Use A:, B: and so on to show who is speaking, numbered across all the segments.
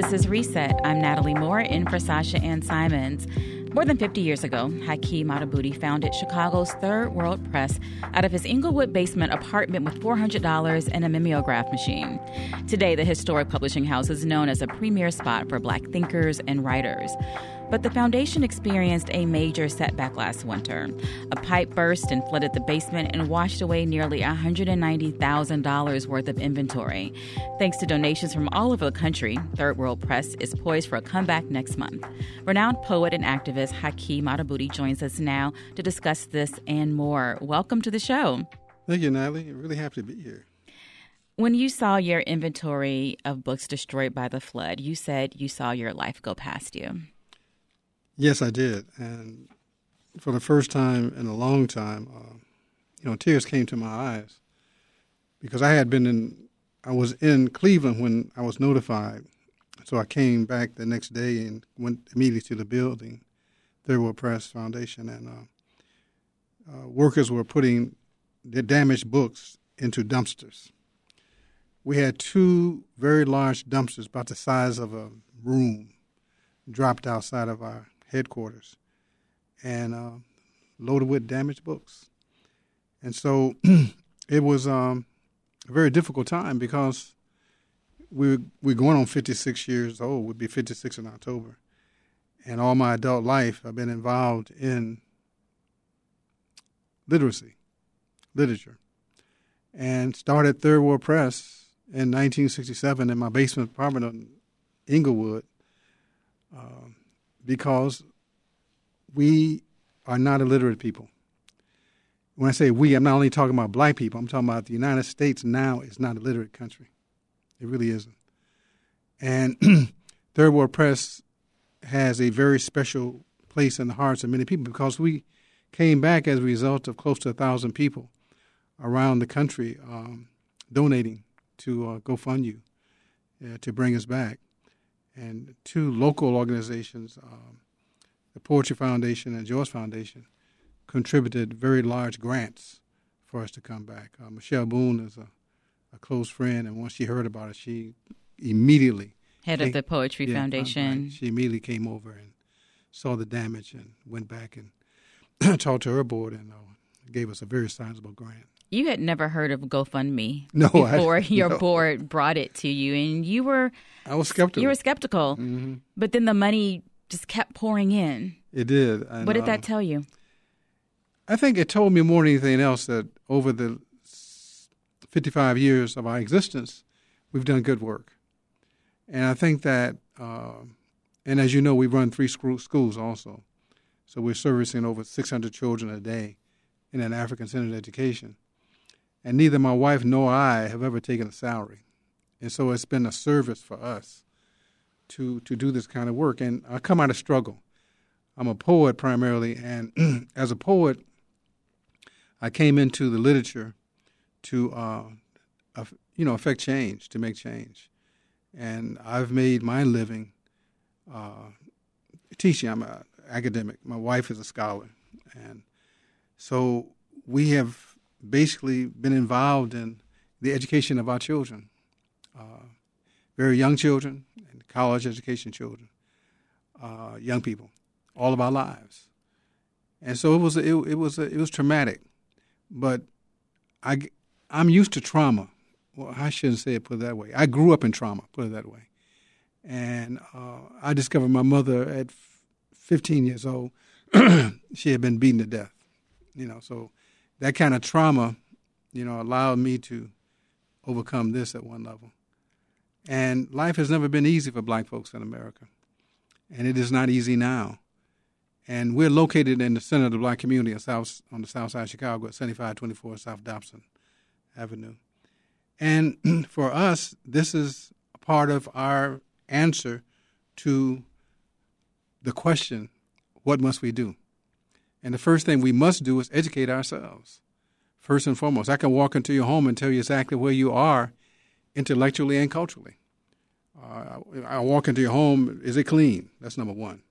A: This is Reset. I'm Natalie Moore in for Sasha Ann Simons. More than 50 years ago, Haki Madhubuti founded Chicago's Third World Press out of his Englewood basement apartment with $400 and a mimeograph machine. Today, the historic publishing house is known as a premier spot for black thinkers and writers. But the foundation experienced a major setback last winter. A pipe burst and flooded the basement and washed away nearly $190,000 worth of inventory. Thanks to donations from all over the country, Third World Press is poised for a comeback next month. Renowned poet and activist Haki Madhubuti joins us now to discuss this and more. Welcome to the show.
B: Thank you, Natalie. I'm really happy to be here.
A: When you saw your inventory of books destroyed by the flood, you said you saw your life go past you.
B: Yes, I did, and for the first time in a long time, uh, you know, tears came to my eyes because I had been in, I was in Cleveland when I was notified, so I came back the next day and went immediately to the building, Third World Press Foundation, and uh, uh, workers were putting the damaged books into dumpsters. We had two very large dumpsters, about the size of a room, dropped outside of our headquarters and uh, loaded with damaged books. And so it was um, a very difficult time because we we're going on 56 years old. We'll be 56 in October, and all my adult life I've been involved in literacy, literature, and started Third World Press in 1967 in my basement apartment in Englewood. Um, because we are not illiterate people. When I say we, I'm not only talking about black people, I'm talking about the United States now is not a literate country. It really isn't. And Third World Press has a very special place in the hearts of many people because we came back as a result of close to a thousand people around the country um, donating to uh, GoFundYou uh, to bring us back and two local organizations, um, the Poetry Foundation and Joyce Foundation, contributed very large grants for us to come back. Uh, Michelle Boone is a, a, close friend, and once she heard about it, she immediately
A: head came, of the Poetry yeah, Foundation.
B: She immediately came over and saw the damage and went back and talked to her board and uh, gave us a very sizable grant
A: you had never heard of GoFundMe
B: no,
A: before
B: I,
A: your
B: no.
A: board brought it to you, and you were
B: I was skeptical.
A: You were skeptical,
B: mm-hmm.
A: but then the money just kept pouring in.
B: It did.
A: And, what did that uh, tell you?
B: I think it told me more than anything else that over the 55 years of our existence, we've done good work, and I think that, uh, and as you know, we run three schools also, so we're servicing over 600 children a day in an African-centered education and neither my wife nor I have ever taken a salary. And so it's been a service for us to to do this kind of work. And I come out of struggle. I'm a poet primarily, and as a poet, I came into the literature to uh, you know affect change, to make change, and I've made my living uh, teaching. I'm an academic. My wife is a scholar, and so we have basically been involved in the education of our children, uh, very young children and college education children, uh, young people, all of our lives. And so it was it, it was it was traumatic, but I I'm used to trauma. Well, I shouldn't say it put it that way. I grew up in trauma, put it that way, and uh, I discovered my mother at 15 years old. she had been beaten to death, you know. So that kind of trauma, you know, allowed me to overcome this at one level. And life has never been easy for black folks in America. And it is not easy now. And we're located in the center of the black community south, on the south side of Chicago at 7524 South Dobson Avenue. And for us, this is part of our answer to the question what must we do? And the first thing we must do is educate ourselves, first and foremost. I can walk into your home and tell you exactly where you are intellectually and culturally. Uh, I walk into your home, is it clean? That's number one.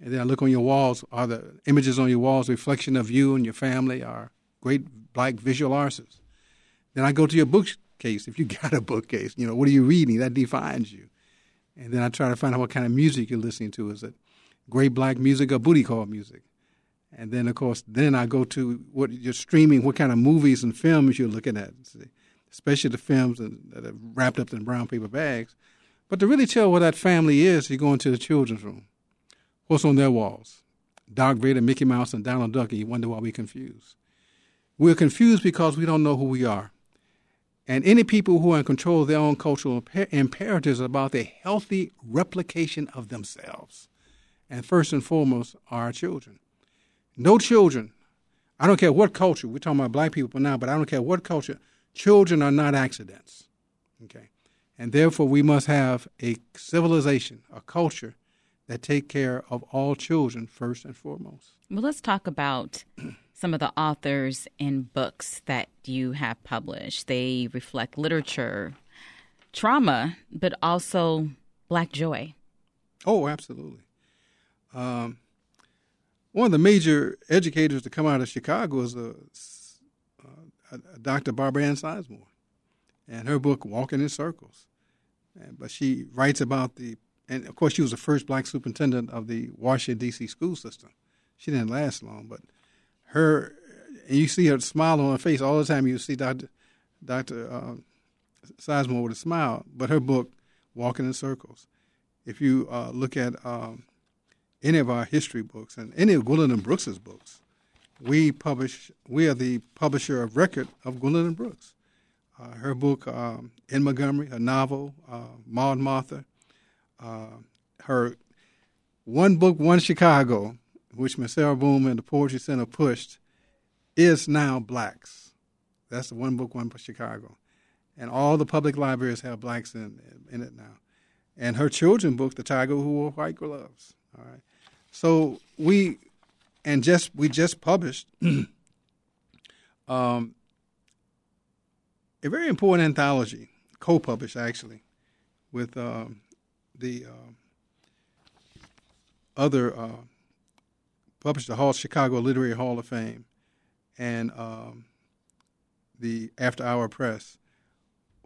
B: And then I look on your walls, are the images on your walls reflection of you and your family, are great black visual artists? Then I go to your bookcase. If you got a bookcase, you know, what are you reading? That defines you. And then I try to find out what kind of music you're listening to. Is it great black music or booty call music? And then, of course, then I go to what you're streaming, what kind of movies and films you're looking at, especially the films that are wrapped up in brown paper bags. But to really tell what that family is, you go into the children's room. What's on their walls? Darth Vader, Mickey Mouse, and Donald Duck, and you wonder why we're confused. We're confused because we don't know who we are. And any people who are in control of their own cultural imperatives about the healthy replication of themselves. And first and foremost are our children. No children, I don't care what culture, we're talking about black people now, but I don't care what culture, children are not accidents. Okay. And therefore we must have a civilization, a culture that take care of all children first and foremost.
A: Well, let's talk about some of the authors and books that you have published. They reflect literature, trauma, but also black joy.
B: Oh, absolutely. Um, one of the major educators to come out of Chicago is a, a, a Dr. Barbara Ann Sizemore, and her book "Walking in Circles." But she writes about the and of course, she was the first black superintendent of the Washington D.C. school system. She didn't last long, but her and you see her smile on her face all the time. You see Dr. Dr. Uh, Sizemore with a smile, but her book, Walking in Circles. If you uh, look at um, any of our history books and any of Gwendolyn Brooks's books, we publish. We are the publisher of record of Gwendolyn Brooks. Uh, her book, um, In Montgomery, a novel, uh, Maud Martha, uh, her one book, one Chicago, which Miss Sarah Boom and the Poetry Center pushed, is now blacks. That's the one book, one Chicago, and all the public libraries have blacks in in it now. And her children book, The Tiger Who Wore White Gloves. All right, so we and just we just published um, a very important anthology, co-published actually, with um, the uh, other uh, published the Hall Chicago Literary Hall of Fame and um, the After Hour Press,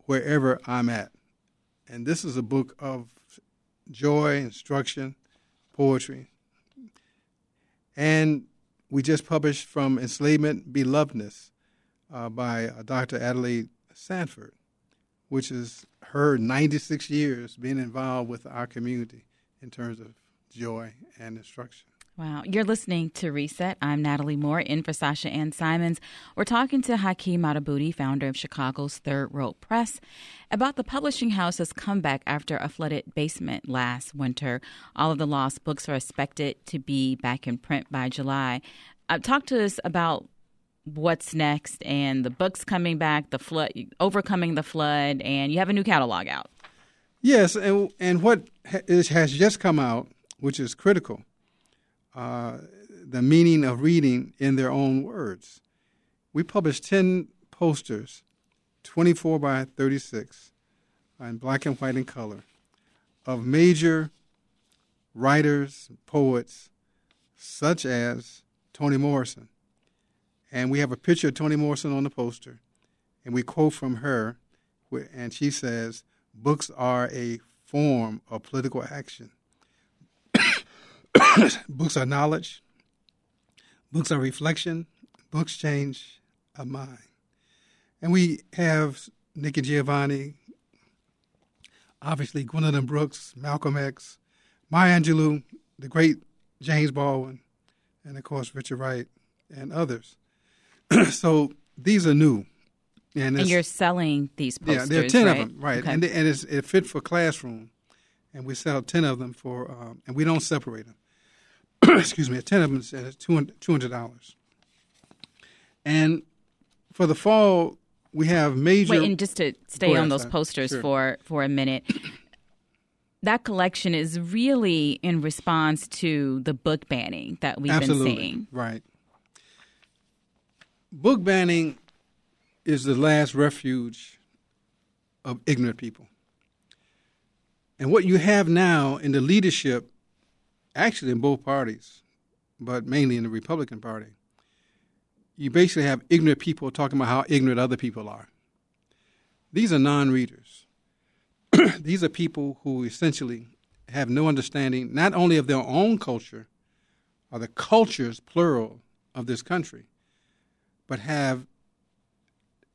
B: wherever I'm at. And this is a book of joy, instruction, poetry. And we just published From Enslavement, Belovedness uh, by uh, Dr. Adelaide Sanford which is her 96 years being involved with our community in terms of joy and instruction.
A: Wow. You're listening to Reset. I'm Natalie Moore in for Sasha Ann Simons. We're talking to Haki Madhubuti, founder of Chicago's Third World Press, about the publishing house's comeback after a flooded basement last winter. All of the lost books are expected to be back in print by July. Uh, talk to us about what's next and the book's coming back, the flood, overcoming the flood, and you have a new catalog out.
B: Yes, and and what has just come out, which is critical, uh, the meaning of reading in their own words. We published ten posters, twenty four by thirty six, in black and white and color, of major writers, poets, such as Toni Morrison, and we have a picture of Toni Morrison on the poster, and we quote from her, and she says, "Books are a form of political action. books are knowledge. Books are reflection. Books change a mind." And we have Nikki Giovanni, obviously Gwendolyn Brooks, Malcolm X, Maya Angelou, the great James Baldwin, and of course Richard Wright and others. so these are new.
A: And, and, you're selling these posters,
B: Yeah, there are 10
A: right?
B: of them, right.
A: Okay.
B: And, they, and it's, it fit for classroom. And we sell 10 of them for, um, and we don't separate them. Excuse me, 10 of them is $200. And for the fall, we have major.
A: Wait, and just to stay on those posters sure. for, for a minute, that collection is really in response to the book banning that we've
B: Absolutely.
A: been seeing.
B: Right book banning is the last refuge of ignorant people. And what you have now in the leadership, actually in both parties, but mainly in the Republican Party, you basically have ignorant people talking about how ignorant other people are. These are non readers. These are people who essentially have no understanding not only of their own culture or the cultures, plural, of this country, but have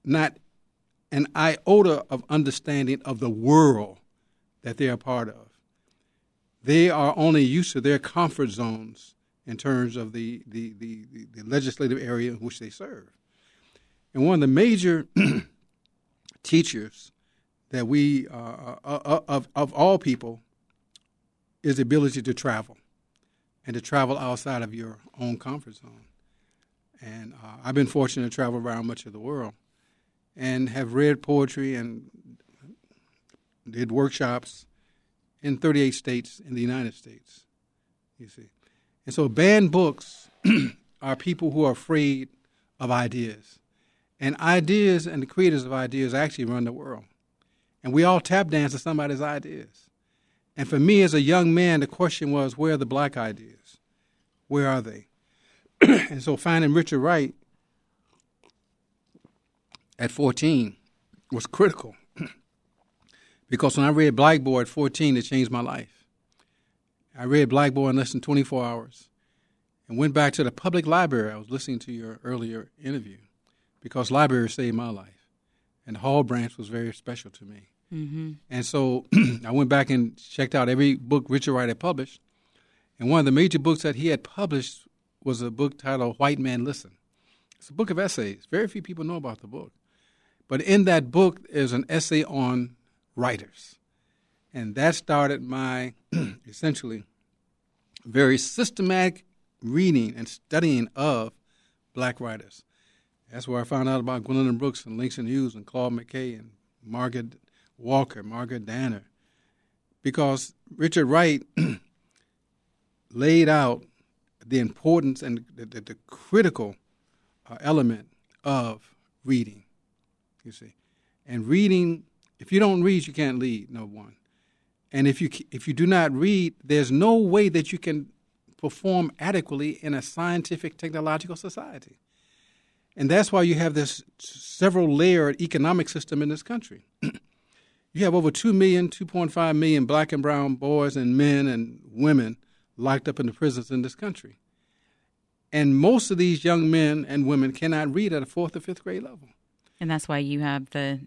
B: not an iota of understanding of the world that they are part of. They are only used to their comfort zones in terms of the, the, the, the, legislative area in which they serve. And one of the major teachers that we, uh, uh, uh, of, of all people, is the ability to travel and to travel outside of your own comfort zone. And uh, I've been fortunate to travel around much of the world and have read poetry and did workshops in 38 states in the United States. You see. And so banned books are people who are afraid of ideas. And ideas and the creators of ideas actually run the world. And we all tap dance to somebody's ideas. And for me as a young man, the question was where are the black ideas? Where are they? and so finding Richard Wright at 14 was critical because when I read Black Boy at 14, it changed my life. I read Black Boy in less than 24 hours and went back to the public library. I was listening to your earlier interview because library saved my life. And the Hall branch was very special to me. Mm-hmm. And so I went back and checked out every book Richard Wright had published. And one of the major books that he had published was a book titled White Man Listen. It's a book of essays. Very few people know about the book. But in that book is an essay on writers. And that started my essentially very systematic reading and studying of black writers. That's where I found out about Gwendolyn Brooks and Langston Hughes and Claude McKay and Margaret Walker, Margaret Danner, because Richard Wright laid out the importance and the, the, the critical uh, element of reading. You see, and reading. If you don't read, you can't lead. No one. And if you if you do not read, there's no way that you can perform adequately in a scientific technological society. And that's why you have this several layered economic system in this country. you have over 2 million, 2.5 million black and brown boys and men and women locked up in the prisons in this country. And most of these young men and women cannot read at a fourth or fifth grade level.
A: And that's why you have the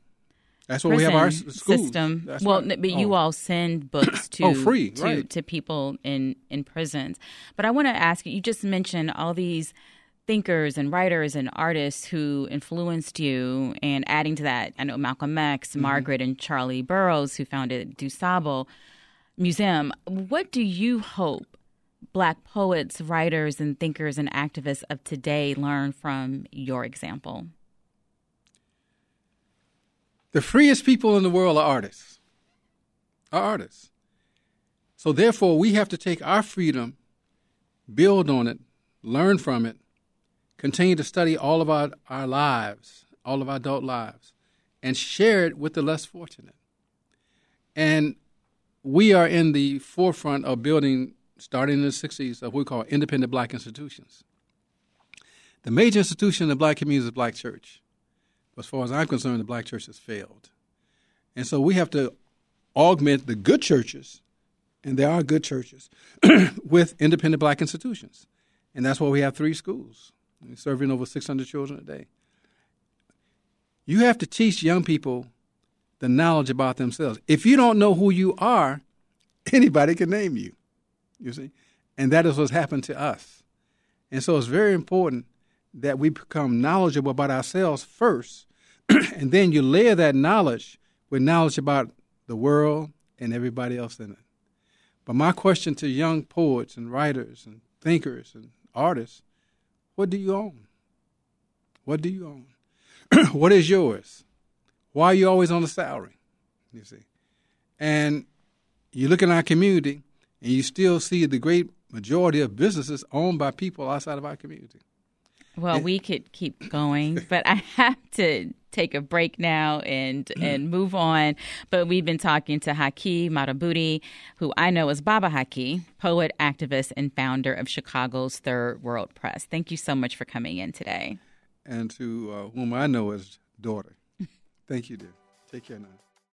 B: that's what we have our schools.
A: system.
B: That's
A: well, right. but you oh. all send books to
B: oh, free,
A: to,
B: right.
A: to people in in prisons. But I want to ask you. You just mentioned all these thinkers and writers and artists who influenced you, and adding to that, I know Malcolm X, mm-hmm. Margaret, and Charlie Burroughs, who founded DuSable Museum. What do you hope Black poets, writers, and thinkers and activists of today learn from your example?
B: The freest people in the world are artists. Are artists. So therefore, we have to take our freedom, build on it, learn from it, continue to study all of our, our lives, all of our adult lives, and share it with the less fortunate. And we are in the forefront of building, starting in the 60s, of what we call independent black institutions. The major institution in the black community is the black church as far as I'm concerned, the black church has failed. And so we have to augment the good churches, and there are good churches, with independent black institutions. And that's why we have three schools, serving over 600 children a day. You have to teach young people the knowledge about themselves. If you don't know who you are, anybody can name you, you see? And that is what's happened to us. And so it's very important that we become knowledgeable about ourselves first, and then you layer that knowledge with knowledge about the world and everybody else in it. But my question to young poets and writers and thinkers and artists what do you own? What do you own? what is yours? Why are you always on a salary? You see. And you look in our community and you still see the great majority of businesses owned by people outside of our community.
A: Well, we could keep going, but I have to take a break now and mm. and move on. But we've been talking to Haki Madhubuti, who I know as Baba Haki, poet, activist, and founder of Chicago's Third World Press. Thank you so much for coming in today.
B: And to uh, whom I know as daughter. Thank you, dear. Take care now.